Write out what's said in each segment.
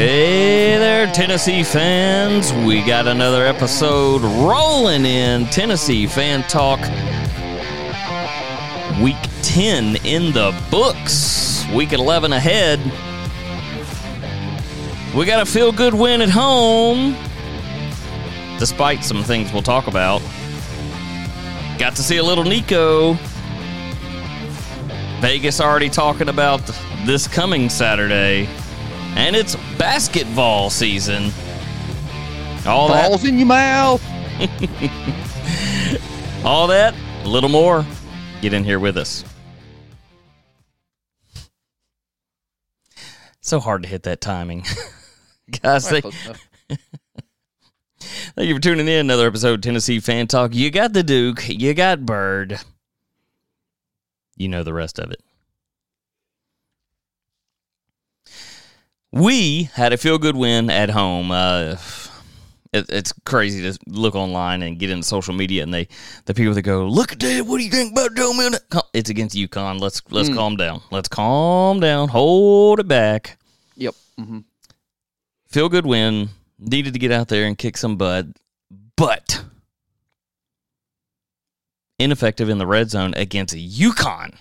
Hey there, Tennessee fans. We got another episode rolling in Tennessee Fan Talk. Week 10 in the books. Week 11 ahead. We got a feel good win at home, despite some things we'll talk about. Got to see a little Nico. Vegas already talking about this coming Saturday. And it's basketball season. All that, Balls in your mouth. all that, a little more. Get in here with us. So hard to hit that timing. Guys, thank, thank you for tuning in. Another episode of Tennessee Fan Talk. You got the Duke, you got Byrd. You know the rest of it. We had a feel good win at home. Uh, it, it's crazy to look online and get into social media, and they the people that go, "Look at that! What do you think about Joe Milton?" It's against UConn. Let's let's calm down. Let's calm down. Hold it back. Yep. hmm Feel good win. Needed to get out there and kick some butt, but ineffective in the red zone against UConn.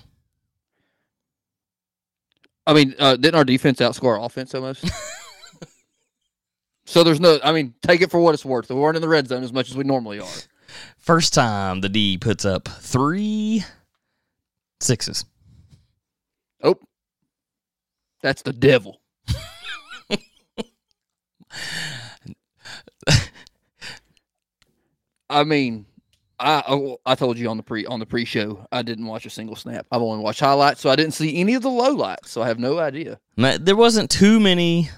I mean, uh, didn't our defense outscore our offense almost? so there's no. I mean, take it for what it's worth. We weren't in the red zone as much as we normally are. First time the D puts up three sixes. Oh, that's the devil. I mean, I I told you on the pre on the pre show I didn't watch a single snap. I've only watched highlights, so I didn't see any of the low lights. So I have no idea. There wasn't too many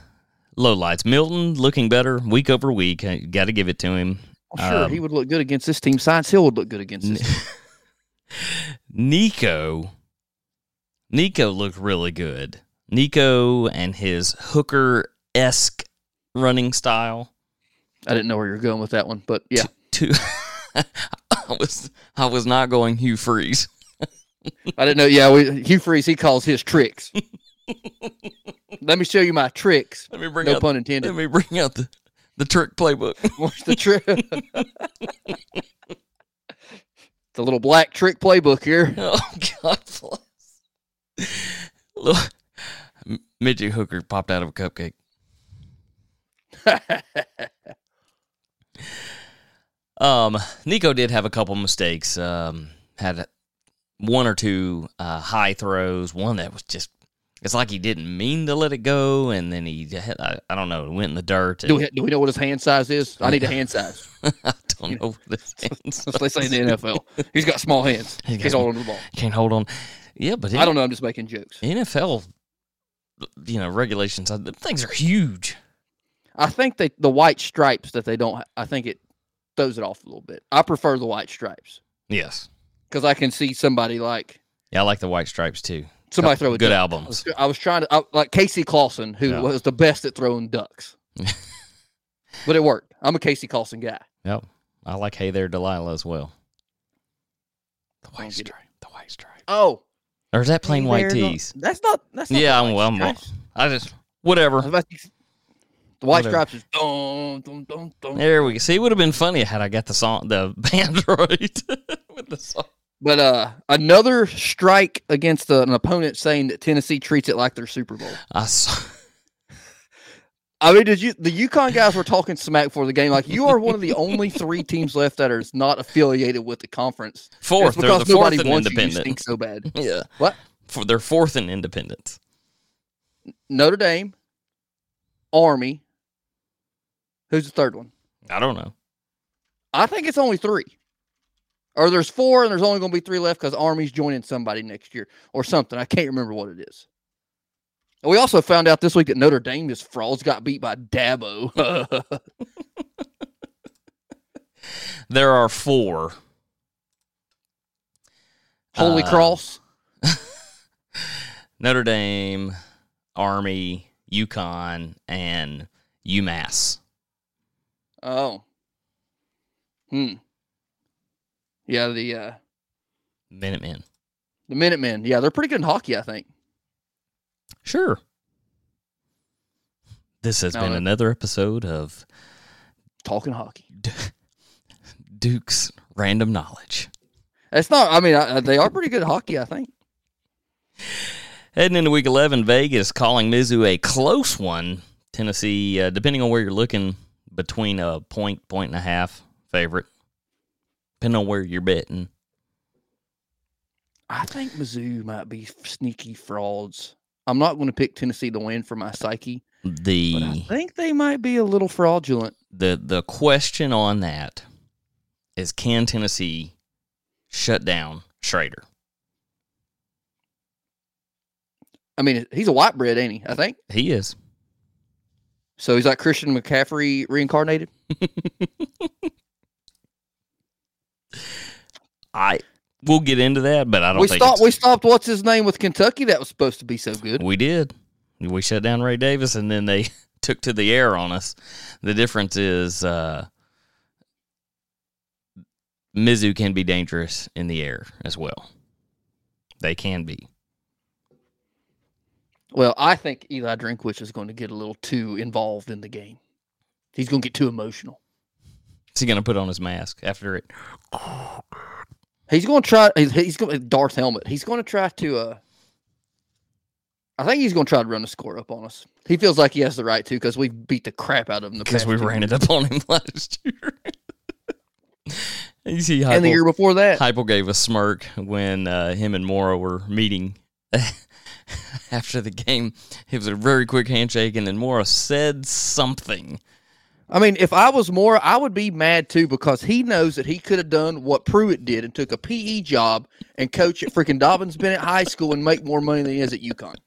lowlights. Milton looking better week over week. Got to give it to him. I'm sure Um, he would look good against this team. Science Hill would look good against this. team. Nico. Nico looked really good. Nico and his hooker esque running style. I didn't know where you were going with that one, but yeah, To I was I was not going Hugh Freeze. I didn't know. Yeah, we, Hugh Freeze he calls his tricks. Let me show you my tricks. Let me bring No out pun intended. Let me bring out the the trick playbook. What's the trick? the little black trick playbook here. oh God bless. Look, midget hooker popped out of a cupcake. Um, Nico did have a couple mistakes. Um, had one or two uh, high throws. One that was just. It's like he didn't mean to let it go, and then he, I, I don't know, it went in the dirt. do, we, do we know what his hand size is? I need a hand size. I don't know what his hands. That's what they say in the NFL. He's got small hands. He's got He's small- holding the ball. Can't hold on. Yeah, but I don't know. I'm just making jokes. NFL, you know, regulations. Things are huge. I think they the white stripes that they don't. I think it throws it off a little bit. I prefer the white stripes Yes. because I can see somebody like Yeah, I like the white stripes too. somebody throw a good duck. albums. I was, I was trying to I, like Casey Clausen, who Yeah. was the best at throwing ducks, but it worked. I'm a Casey Clausen guy. Yep. I like Hey There Delilah as well. The white stripe. The white stripe. Oh, Or is that plain white There you tees? That's not. That's not Yeah, I'm, white I'm. I just I was whatever. about to- the white Whatever. stripes is dun, dun, dun, dun. There we go. See, it would have been funny had I got the song, the band right with the song. But uh, another strike against uh, an opponent saying that Tennessee treats it like their Super Bowl. I saw, I mean, did you? The UConn guys were talking smack before the game. Like you are one of the only three teams left that are not affiliated with the conference. Fourth. They're the fourth in wants you. You so bad. Yeah. What? For they're fourth in independence. Notre Dame, Army. Who's the third one? I don't know. I think it's only three. or there's four and there's only going to be three left because Army's joining somebody next year or something. I can't remember what it is. And we also found out this week that Notre Dame is frauds got beat by Dabo. There are four. Holy Uh, Cross. Notre Dame, Army, UConn, and UMass. Oh. Hmm. Yeah, the uh Minutemen. the Minutemen. Yeah, they're pretty good in hockey, I think. Sure. This has No, been another episode of Talking hockey. Duke's Random Knowledge. It's not. I mean, I, they are pretty good hockey. I think. Heading into week 11, Vegas calling Mizzou a close one. Tennessee, uh, depending on where you're looking, between a point, point and a half favorite, depending on where you're betting. I think Mizzou might be sneaky frauds. I'm not going to pick Tennessee to win for my psyche, but I think they might be a little fraudulent. the the question on that is can Tennessee shut down Schrader? I mean, he's a white bread, ain't he? I think He is. So. He's like Christian McCaffrey reincarnated. I we'll get into that, but I don't We think stopped. We stopped. What's his name with Kentucky? That was supposed to be so good. We did. We shut down Ray Davis, and then they took to the air on us. The difference is uh, Mizzou can be dangerous in the air as well. They can be. Well, I think Eli Drinkwitz is going to get a little too involved in the game. He's going to get too emotional. Is he going to put on his mask after it? He's going to try. He's, he's going Darth helmet. He's going to try to. uh I think he's going to try to run the score up on us. He feels like he has the right to because we beat the crap out of him Because we ran years. it up on him last year. you see, and the year before that. Heupel gave a smirk when uh, him and Mora were meeting after the game. It was a very quick handshake, and then Mora said something. I mean, if I was more, I would be mad too because he knows that he could have done what Pruitt did and took a PE job and coach at freaking Dobyns Bennett High School and make more money than he is at UConn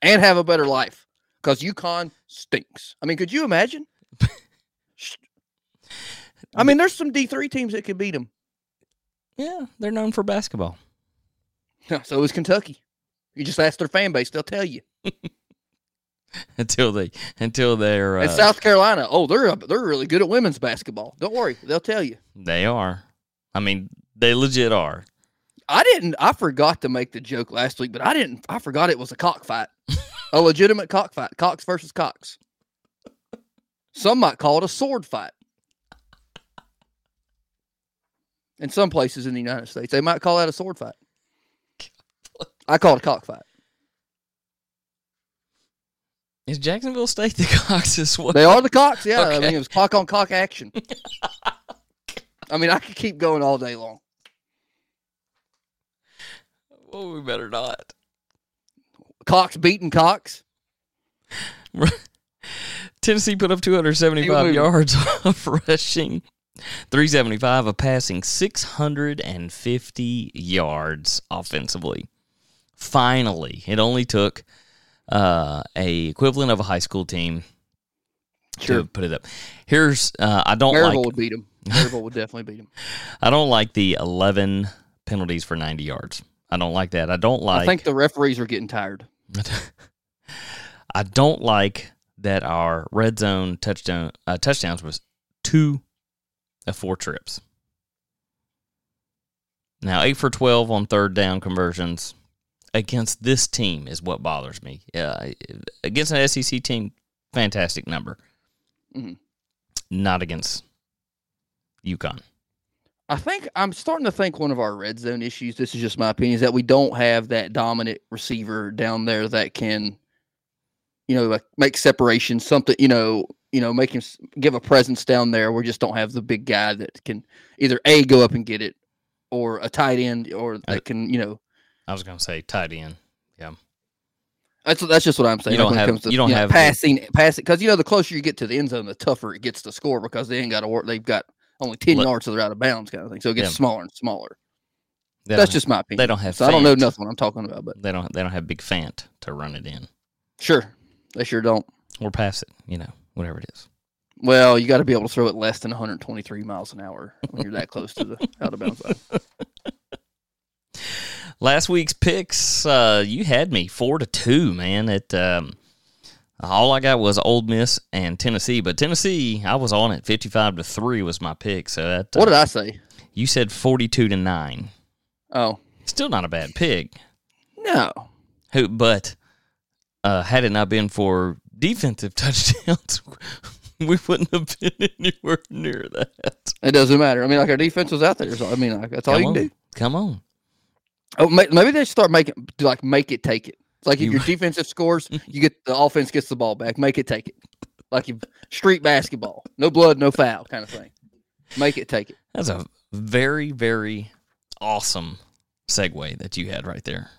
and have a better life because UConn stinks. I mean, could you imagine? I mean, there's some D3 teams that could beat him. Yeah, they're known for basketball. So is Kentucky. You just ask their fan base; they'll tell you. until they until they're uh, South Carolina, oh, they're they're really good at women's basketball. Don't worry, they'll tell you. they are. I mean, they legit are. I didn't. I forgot to make the joke last week, but I didn't. I forgot it was a cockfight, a legitimate cockfight, Cox versus Cox. Some might call it a sword fight. In some places in the United States, they might call that a sword fight. I call it a cockfight. Is Jacksonville State the cocks as well? They are the cocks, yeah. I mean, it was cock on cock action. I mean, I could keep going all day long. Well, we better not. Cox beating Cox. Tennessee put up 275 yards of rushing, 375 of passing, 650 yards offensively. Finally, it only took uh, a equivalent of a high school team Sure. to put it up. Here's uh, I don't Maryville like would beat him. Maryville would definitely beat him. I don't like the 11 penalties for 90 yards. I don't like that. I don't like I think the referees are getting tired. I don't like that our red zone touchdown uh, touchdowns was two of four trips. Now eight for twelve on third down conversions against this team is what bothers me. Uh, against an SEC team, fantastic number. Mhm. Not against UConn. I think I'm starting to think one of our red zone issues, this is just my opinion, is that we don't have that dominant receiver down there that can, you know, like make separation, something, you know, you know, make him give a presence down there. We just don't have the big guy that can either A go up and get it or a tight end or that can, you know, I was going to say tight end. Yeah. That's that's just what I'm saying. You don't have- to, you don't you know, have the- passing passing because you know the closer you get to the end zone, the tougher it gets to score because they ain't got to work. They've got only ten yards, so they're out of bounds, kind of thing. So it gets Yeah. smaller and smaller. That's just my opinion. they don't have. So I don't know nothing what I'm talking about, but They don't. They don't have big Fant to run it in. sure, they sure don't. or pass it, you know, whatever it is. Well, you got to be able to throw it less than 123 miles an hour when you're that close to the out of bounds line. Last week's picks, uh, you had me four to two, man. It um, all I got was Ole Miss and Tennessee, but Tennessee, I was on it. Fifty-five to three was my pick. So that uh, What did I say? you said forty-two to nine. Oh Still not a bad pick. no, Who, but uh, had it not been for defensive touchdowns, we wouldn't have been anywhere near that. it doesn't matter. I mean, like our defense was out there. So, I mean, like, that's all Come you on, can do. come on. Oh, may- maybe they start making like make it take it. It's like if You- your defensive scores, you get the offense gets the ball back. Make it take it. Like you, street basketball, no blood, no foul, kind of thing. Make it take it. That's a very, very awesome segue that you had right there.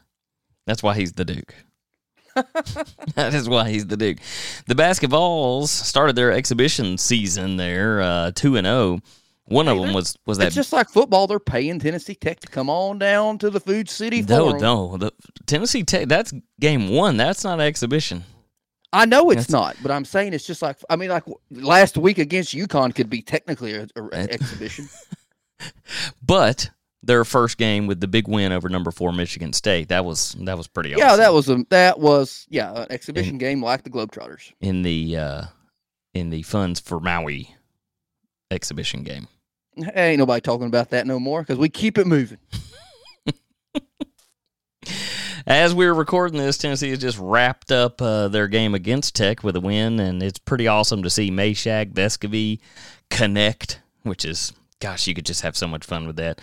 That's why he's the Duke. that is why he's the Duke. The basketballs started their exhibition season there, uh, two and zero. One of them was was that It's just like football. They're paying Tennessee Tech to come on down to the Food City. no, Forum. no. The Tennessee Tech. That's game one. That's not exhibition. I know it's That's- not, but I'm saying it's just like I mean, like last week against UConn could be technically a, a exhibition. But their first game with the big win over number four Michigan State. That was that was pretty. Awesome. Yeah, awesome. that was a that was yeah an exhibition game like the Globetrotters. in the uh, in the funds for Maui exhibition game. Ain't nobody talking about that no more because we keep it moving. As we are recording this, Tennessee has just wrapped up uh, their game against Tech with a win, and it's pretty awesome to see Mashack, Vescovi connect, which is, gosh, you could just have so much fun with that.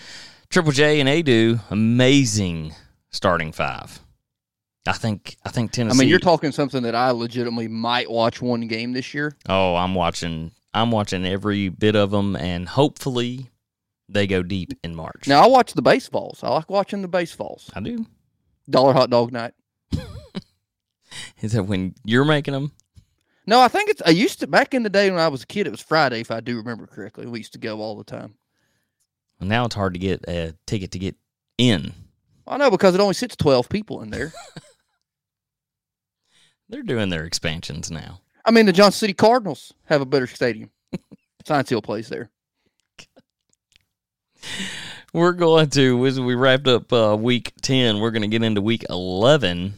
Triple J and Adu, amazing starting five. I think I think Tennessee. I mean, you're talking something that I legitimately might watch one game this year. oh, I'm watching. I'm watching every bit of them, and hopefully they go deep in March. Now I watch the baseballs. I like watching the baseballs. I do. Dollar hot dog night. Is that when you're making them? No, I think it's. I used to back in the day when I was a kid. It was Friday, if I do remember correctly. We used to go all the time. Well, now it's hard to get a ticket to get in. I know because it only sits twelve people in there. They're doing their expansions now. I mean, the Johnson City Cardinals have a better stadium. Science Hill plays there. We're going to, as we wrapped up uh, week 10, we're going to get into week 11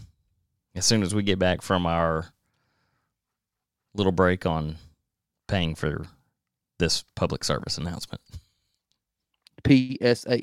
as soon as we get back from our little break on paying for this public service announcement. PSA.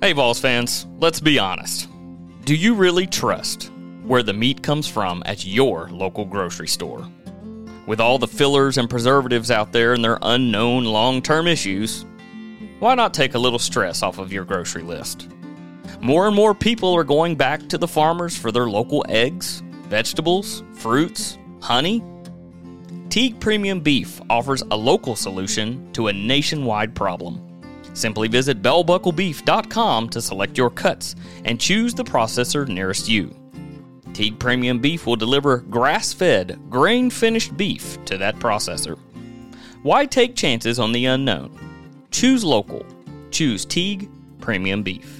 Hey, Vols fans, let's be honest. Do you really trust where the meat comes from at your local grocery store? With all the fillers and preservatives out there and their unknown long term issues, why not take a little stress off of your grocery list? More and more people are going back to the farmers for their local eggs, vegetables, fruits, honey. Teague Premium Beef offers a local solution to a nationwide problem. Simply visit bellbucklebeef.com to select your cuts and choose the processor nearest you. Teague Premium Beef will deliver grass fed, grain finished beef to that processor. Why take chances on the unknown? Choose local. Choose Teague Premium Beef.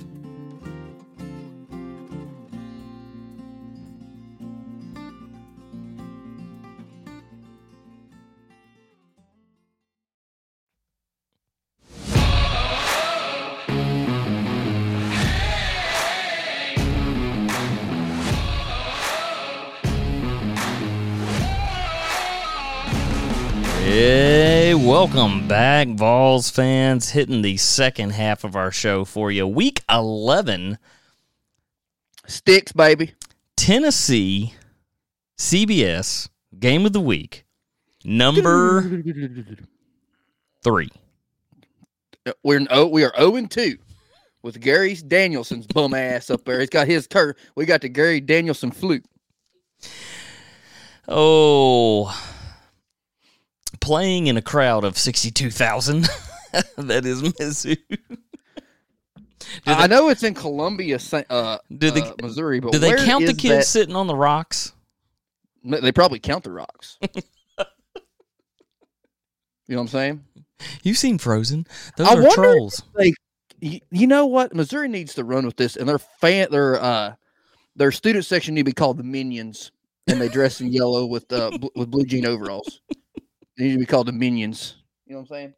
Hey, welcome back, Vols fans. Hitting the second half of our show for you. Week 11, Sticks, baby. Tennessee, CBS, game of the week, number three. We're oh, we are zero and two with Gary Danielson's bum ass up there. He's got his turn. We got the Gary Danielson flute. Oh, playing in a crowd of 62,000. that is Mizzou. Do I know it's in Columbia, uh, Do they- uh, Missouri, but Do they count the kids that- sitting on the rocks? They probably count the rocks. you know what I'm saying? You've seen Frozen. Those I are trolls. Like, you, you know what? Missouri needs to run with this, and their fan, their uh, their student section need to be called the Minions, and they dress in yellow with uh bl- with blue jean overalls. They need to be called the Minions. You know what I'm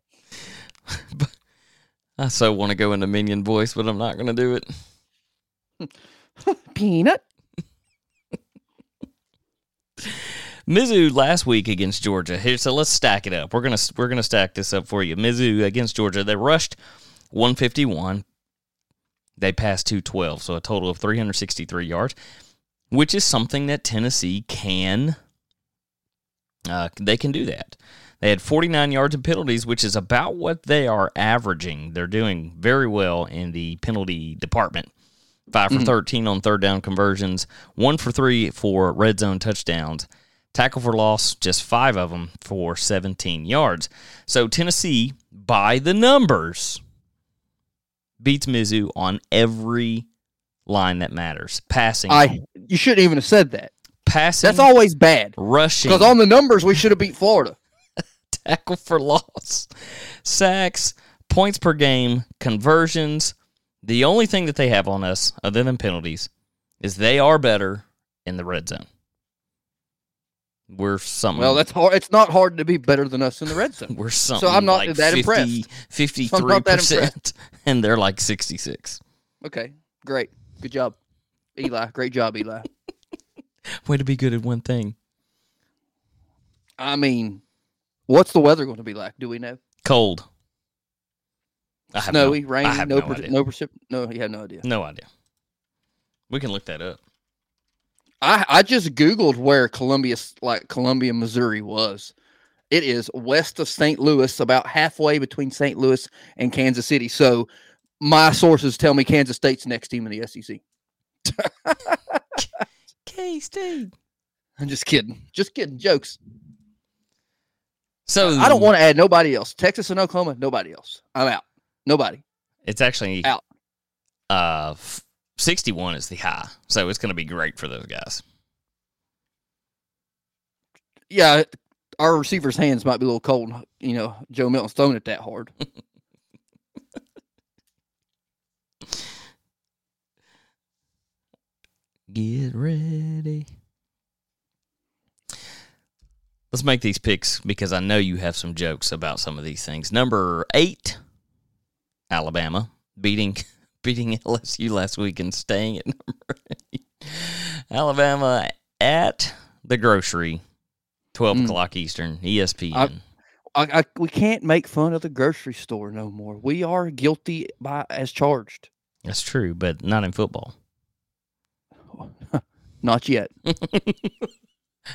saying? I so want to go into minion voice, but I'm not going to do it. Peanut. Mizzou last week against Georgia. Here, so let's stack it up. We're gonna we're gonna stack this up for you. Mizzou against Georgia. They rushed 151. They passed 212, so a total of 363 yards, which is something that Tennessee can. Uh, they can do that. They had 49 yards of penalties, which is about what they are averaging. They're doing very well in the penalty department. 5 for 13 on third down conversions, one for three for red zone touchdowns. Tackle for loss, just five of them for 17 yards. So Tennessee, by the numbers, beats Mizzou on every line that matters. Passing, I you shouldn't even have said that. Passing, That's always bad. rushing, Because on the numbers, we should have beat Florida. tackle for loss, sacks, points per game, conversions. The only thing that they have on us, other than penalties, is they are better in the red zone. We're something. Well, that's hard. It's not hard to be better than us in the red zone. we're something. So I'm not like that 50, impressed. 53 I'm not that percent, and they're like sixty six. Okay, great, good job, Eli. Great job, Eli. Way to be good at one thing. I mean, what's the weather going to be like? Do we know? Cold. I have no- Snowy, I rainy, have no, no pre- idea. no precip. No, you have no idea. No idea. We can look that up. I I just googled where Columbia, like Columbia, Missouri, was. It is west of St. Louis, about halfway between St. Louis and Kansas City. So, my sources tell me Kansas State's next team in the SEC. K State. I'm just kidding. Just kidding. Jokes. So I don't want to add nobody else. Texas and Oklahoma, nobody else. I'm out. Nobody. It's actually Out. Uh, sixty-one is the high, so it's going to be great for those guys. Yeah, our receivers' hands might be a little cold. You know, Joe Milton's throwing it that hard. Get ready. Let's make these picks because I know you have some jokes about some of these things. Number eight, Alabama beating beating LSU last week and staying at number eight. Alabama at the grocery, twelve Mm. o'clock Eastern, ESPN. I, I, we can't make fun of the grocery store no more. We are guilty by as charged. That's true, but not in football. Not yet.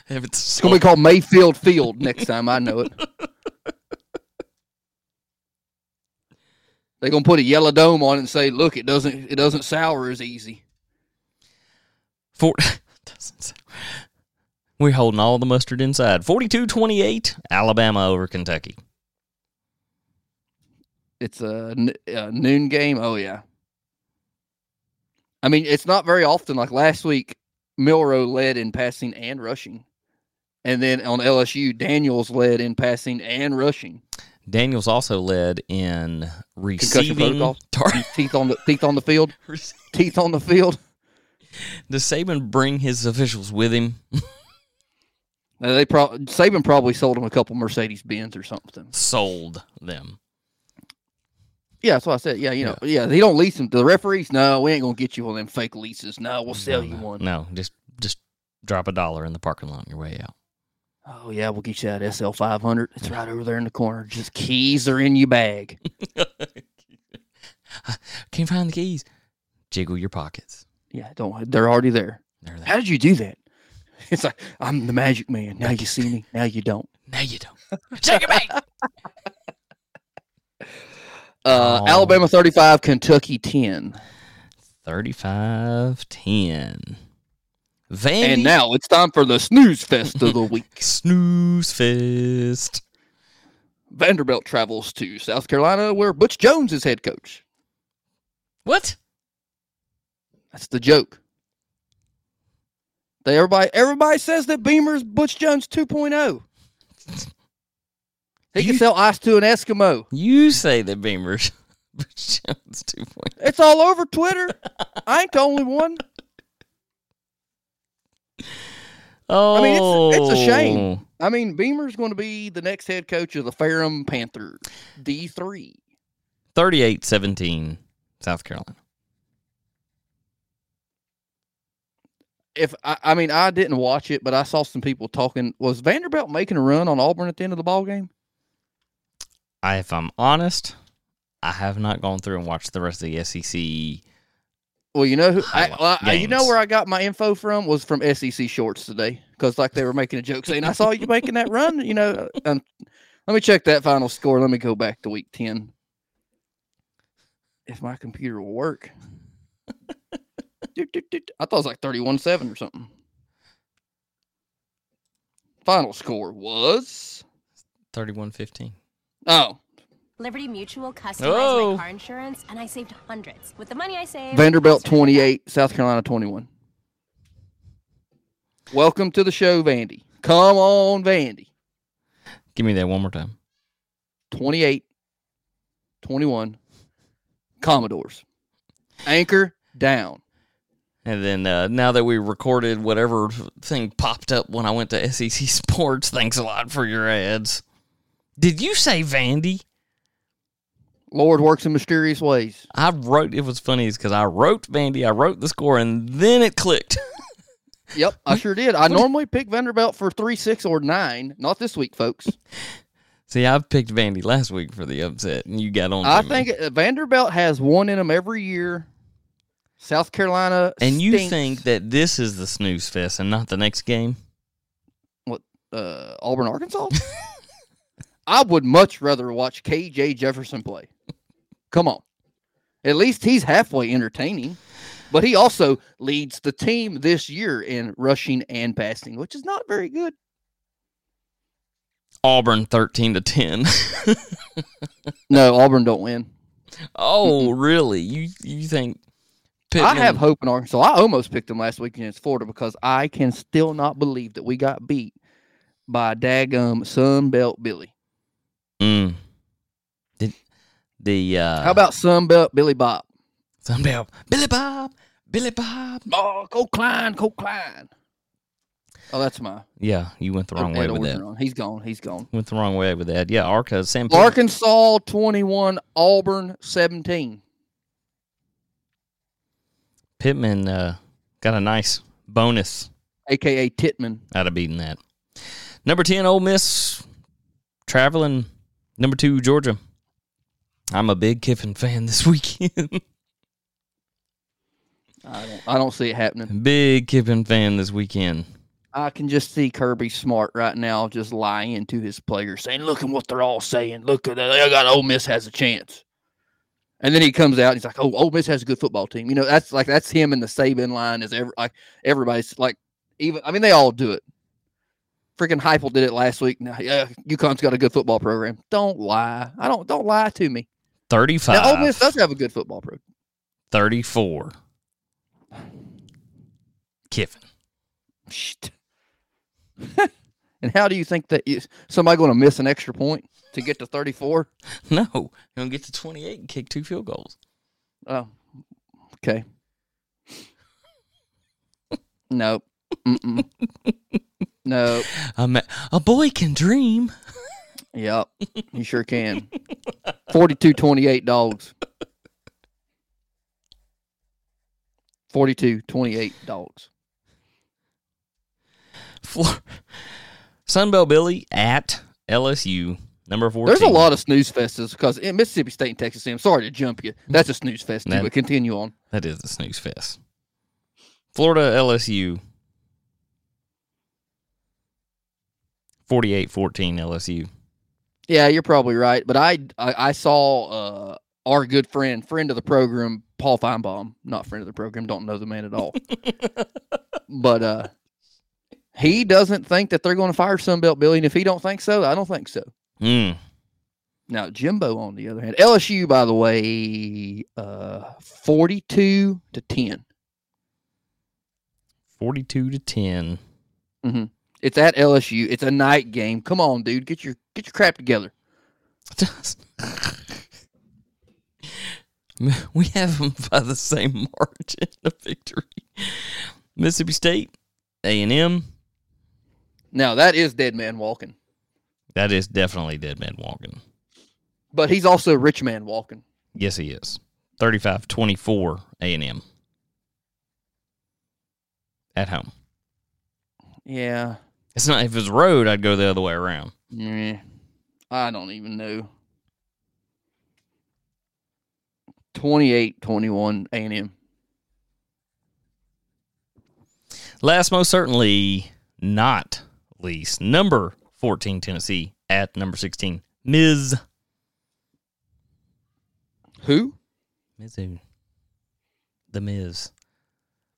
If it's It's gonna be called Mayfield Field next time. I know it. They're gonna put a yellow dome on it and say, "Look, it doesn't it doesn't sour as easy." Doesn't sound- We're holding all the mustard inside. 42-28, Alabama over Kentucky. It's a noon game. Oh yeah. I mean, it's not very often. Like last week, Milroe led in passing and rushing, and then on LSU, Daniels led in passing and rushing. Daniels also led in receiving. Tar- Teeth on the teeth on the field. Teeth on the field. Does Saban bring his officials with him? They probably Saban probably sold him a couple Mercedes Benz or something. Sold them. Yeah, that's what I said. Yeah, you know, yeah, they don't lease them to the referees. No, we ain't gonna get you one of them fake leases. No, we'll sell no, you no, one. No, just just drop a dollar in the parking lot on your way out. Oh yeah, we'll get you that SL five hundred. It's right over there in the corner. Just keys are in your bag. Can't find the keys. Jiggle your pockets. Yeah, don't. They're already there. They're there. How did you do that? It's like I'm the magic man. Now you see me. Now you don't. Now you don't. Take it back. Uh, Oh. Alabama thirty five, Kentucky ten. 35 10. Vandy. And now it's time for the snooze fest of the week. Snooze Fest. Vanderbilt travels to South Carolina, where Butch Jones is head coach. What? That's the joke. They everybody everybody says that Beamer's Butch Jones 2.0. He can You- sell ice to an Eskimo. You say the Beamers. Jones 2.0. It's all over Twitter. I ain't the only one. Oh. I mean, it's- it's a oh. shame. I mean, Beamer's going to be the next head coach of the Ferrum Panthers, D3. 38 17, South Carolina. If I, I mean, I didn't watch it, but I saw some people talking. Was Vanderbilt making a run on Auburn at the end of the ball game? I, if I'm honest, I have not gone through and watched the rest of the SEC. Well, you know who? I, you know where I got my info from was from SEC Shorts today because like they were making a joke saying I saw you making that run. You know, um, let me check that final score. Let me go back to week ten. If my computer will work. Doot, doot, doot. I thought it was like thirty-one seven or something. Final score was 31 15. Oh Liberty Mutual customized Oh. my car insurance, and I saved hundreds. With the money I saved, Vanderbilt I started back. twenty-eight, South Carolina twenty-one. Welcome to the show, Vandy. Come on, Vandy. Give me that one more time. 28, 21, Commodores. Anchor down. And then uh, now that we recorded whatever thing popped up when I went to SEC Sports, thanks a lot for your ads. Did you say Vandy? Lord works in mysterious ways. I wrote it was funny because I wrote Vandy, I wrote the score, and then it clicked. Yep, I sure did. I normally pick Vanderbilt for three, six, or nine. Not this week, folks. See, I've picked Vandy last week for the upset, and you got on. I me. think uh, Vanderbilt has one in them every year. South Carolina. And you think that this is the snooze fest and not the next game? What uh, Auburn, Arkansas? I would much rather watch KJ Jefferson play. Come on. At least he's halfway entertaining. But he also leads the team this year in rushing and passing, which is not very good. Auburn thirteen to ten. No, Auburn don't win. oh, really? You you think? I have hope in Arkansas. I almost picked them last week against Florida because I can still not believe that we got beat by Dagum Sun Belt Billy. Mm. Did the uh, How about Sun Belt Billy Bob? Sunbelt Billy Bob? Billy Bob. Oh, Cole Klein, Cole Klein. Oh, that's my Yeah, you went the wrong way with that. He's gone. He's gone. Went the wrong way with that. Yeah, Arca Sam. Arkansas 21, Auburn 17. Pittman uh, got a nice bonus AKA Titman. out of beating that. Number 10, Ole Miss, traveling. Number two, Georgia. I'm a big Kiffin fan this weekend. I don't, I don't see it happening. big Kiffin fan this weekend. I can just see Kirby Smart right now just lying to his players, saying, "Look at what they're all saying. Look at that. They got Ole Miss has a chance." And then he comes out and he's like, "Oh, Ole Miss has a good football team." You know, that's like that's him in the Saban line. Is ever like everybody's like, even I mean, they all do it. Freaking Heupel did it last week. Now, yeah, UConn's got a good football program. Don't lie. I don't. Don't lie to me. 35. Now, Ole Miss does have a good football program. 34. Kiffin. Shit. and how do you think that is somebody going to miss an extra point to get to 34? No, gonna get to 28 and kick two field goals. Oh, okay. Nope. Mm-mm. A, ma- a boy can dream. Yep. You sure can. 42 28 dogs. 42 28 dogs. Flor- Sunbelt Billy at LSU, number 14. There's a lot of snooze fests because in Mississippi State and Texas, I'm sorry to jump you. That's a snooze fest, too, That- but continue on. That is the snooze fest. Florida LSU 48-14 LSU. Yeah, you're probably right. But I I, I saw uh, our good friend, friend of the program, Paul Finebaum, not friend of the program, don't know the man at all. but uh, he doesn't think that they're going to fire Sunbelt Billy, and if he don't think so, I don't think so. Mm. Now Jimbo, on the other hand, LSU, by the way, uh, forty-two to ten. 42 to 10. It's at LSU. It's a night game. Come on, dude, get your get your crap together. we have them by the same margin of victory. Mississippi State, A&M, Now that is dead man walking, that is definitely dead man walking. but he's also rich man walking. Yes, he is. 35-24 A&M. At home. Yeah, It's not if it's road, I'd go the other way around. yeah. I don't even know. 28-21 A&M. Last, most certainly not least, number 14 Tennessee at number 16, Ms. Who? Mizzou. The Miz.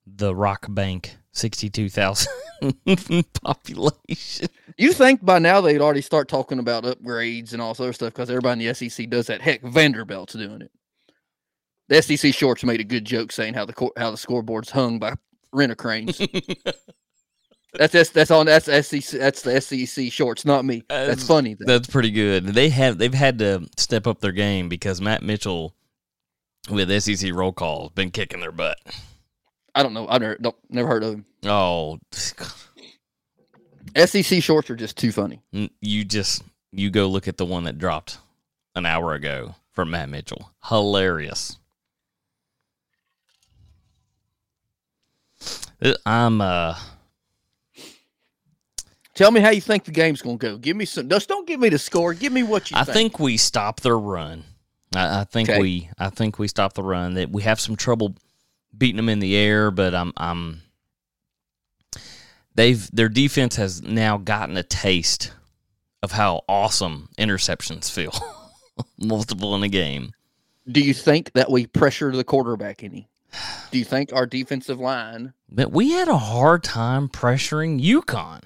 The Rock Bank, 62,000 population. You think by now they'd already start talking about upgrades and all this other stuff because everybody in the SEC does that. Heck, Vanderbilt's doing it. The SEC shorts made a good joke saying how the co- how the scoreboard's hung by rent a cranes. that's that's that's on that's SEC that's the SEC shorts, not me. That's Uh, funny. Though. That's pretty good. They have they've had to step up their game because Matt Mitchell with SEC roll call has been kicking their butt. I don't know. I've never don't, never heard of him. Oh, SEC shorts are just too funny. you just you go look at the one that dropped an hour ago from Matt Mitchell. Hilarious. Uh, I'm uh Tell me how you think the game's gonna go. Give me some. Just don't give me the score. Give me what you. Think. I think. think we stop their run. I, I think Okay. we I think we stop the run. That we have some trouble beating them in the air, but I'm I'm they've their defense has now gotten a taste of how awesome interceptions feel. Multiple in a game. Do you think that we pressure the quarterback any? Do you think our defensive line? But we had a hard time pressuring UConn.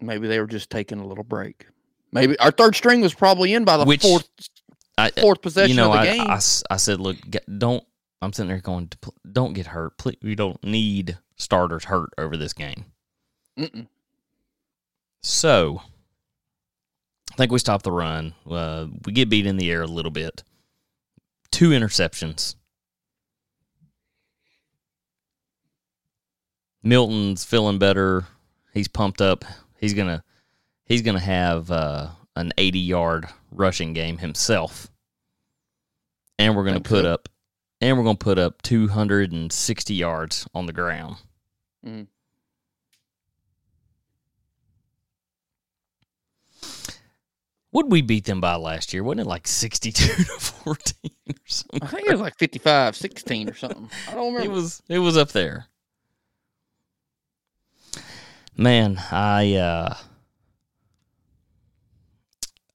Maybe they were just taking a little break. Maybe our third string was probably in by the Which- fourth I, fourth possession you know, of the I, game. I said, look, don't. I'm sitting there going, don't get hurt. Please, we don't need starters hurt over this game. Mm-mm. So, I think we stop the run. Uh, we get beat in the air a little bit. Two interceptions. Milton's feeling better. He's pumped up. He's gonna he's gonna have uh, an 80 yard rushing game himself. And we're gonna put up and we're gonna put up 260 yards on the ground. What did we beat them by last year? Wasn't it like 62 to 14 or something? I think it was like 55, 16 or something. I don't remember. It was it was up there. Man, I uh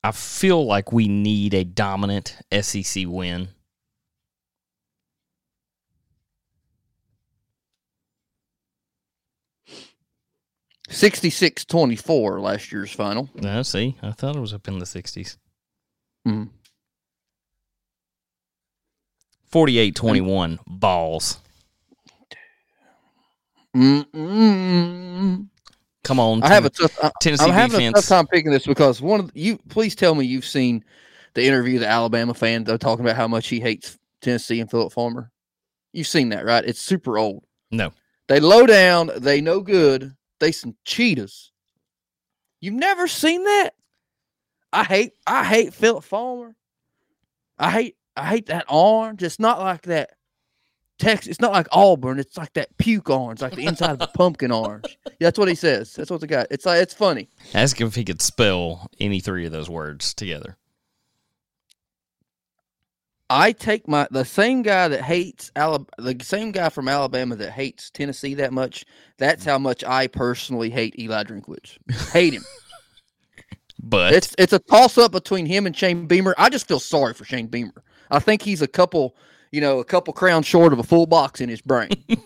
I feel like we need a dominant SEC win. Sixty-six twenty-four last year's final. No, see, I thought it was up in the 60s. Mhm. 48-21 balls. Mm-mm. Come on. I have a tough. I, Tennessee I'm having a tough time picking this because one of the, you. Please tell me you've seen the interview the Alabama fan though talking about how much he hates Tennessee and Phillip Fulmer. You've seen that, right? It's super old. No. They low down. They no good. They some cheetahs. You've never seen that? I hate. I hate Phillip Fulmer. I hate. I hate that orange. It's not like that. Texas. It's not like Auburn. It's like that puke orange, like the inside of a pumpkin orange. Yeah, that's what he says. That's what the guy. It's like it's funny. Ask him if he could spell any three of those words together. I take my the same guy that hates Alabama, the same guy from Alabama that hates Tennessee that much. That's how much I personally hate Eli Drinkwitz. Hate him. But it's it's a toss up between him and Shane Beamer. I just feel sorry for Shane Beamer. I think he's a couple, you know, a couple crowns short of a full box in his brain.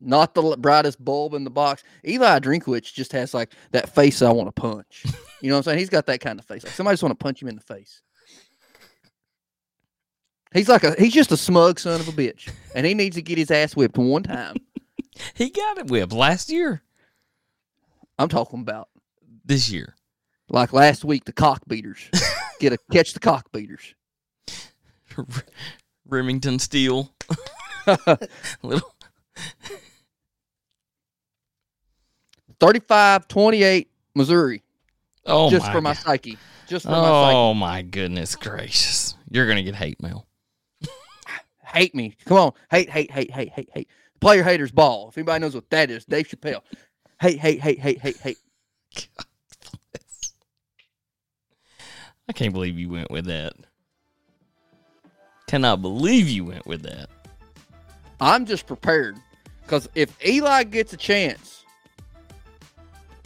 Not the brightest bulb in the box. Eli Drinkwitz just has like that face I want to punch. You know what I'm saying? He's got that kind of face. Like somebody just want to punch him in the face. He's like a he's just a smug son of a bitch, and he needs to get his ass whipped one time. he got it whipped last year. I'm talking about This year. like last week. The cock beaters get a catch the cock beaters. Remington Steel. Little 35 28 Missouri. Oh just my for my God. psyche. Just for my oh psyche. Oh my goodness gracious. You're gonna get hate mail. Hate me. Come on. Hate, hate, hate, hate, hate, hate. Player haters ball. If anybody knows what that is, Dave Chappelle. Hate, hate, hate, hate, hate, hate. I can't believe you went with that. Cannot believe you went with that. I'm just prepared because if Eli gets a chance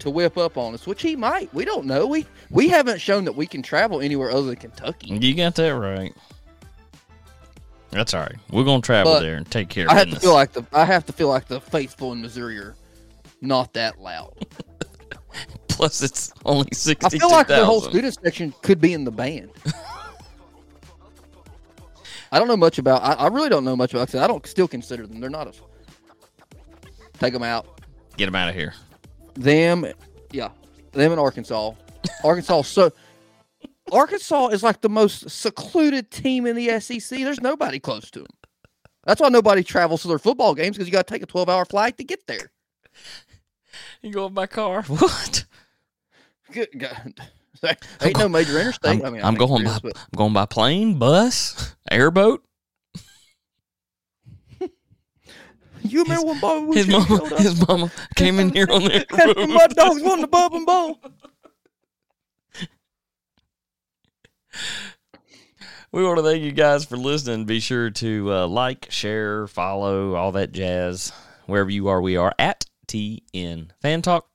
to whip up on us, which he might, we don't know. We we haven't shown that we can travel anywhere other than Kentucky. You got that right. That's all right. We're gonna travel But there and take care of I have to feel like the I have to feel like the faithful in Missouri are not that loud. Plus, it's only sixty. I feel like the whole student section could be in the band. I don't know much about. I, I really don't know much about. I I don't still consider them. They're not a. Take them out. Get them out of here. Them, yeah, them in Arkansas. Arkansas. So, Arkansas is like the most secluded team in the SEC. There's nobody close to them. That's why nobody travels to their football games because you got to take a 12 hour flight to get there. You going my car? What? Good God. Ain't no major interstate. I'm, I mean, I'm going by. but- I'm going by plane, bus, airboat. You remember when Bobby His mama, his mama came in here on the airboat. My dogs won the bub and bowl. We want to thank you guys for listening. Be sure to uh, like, share, follow, all that jazz. Wherever you are, we are at TN Fan Talk.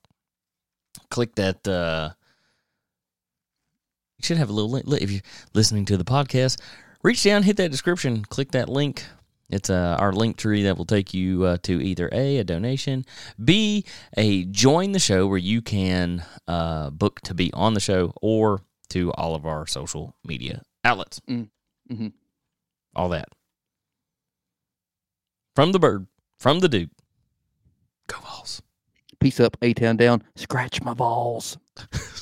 Click that. Uh, you should have a little link. If you're listening to the podcast, reach down, hit that description, click that link. It's uh, our link tree that will take you uh, to either A, a donation, B, a join the show where you can uh, book to be on the show, or to all of our social media outlets. Mm, mhm. All that. From the Byrd, from the Duke. Go Vols. Peace up, A Town down. Scratch my balls.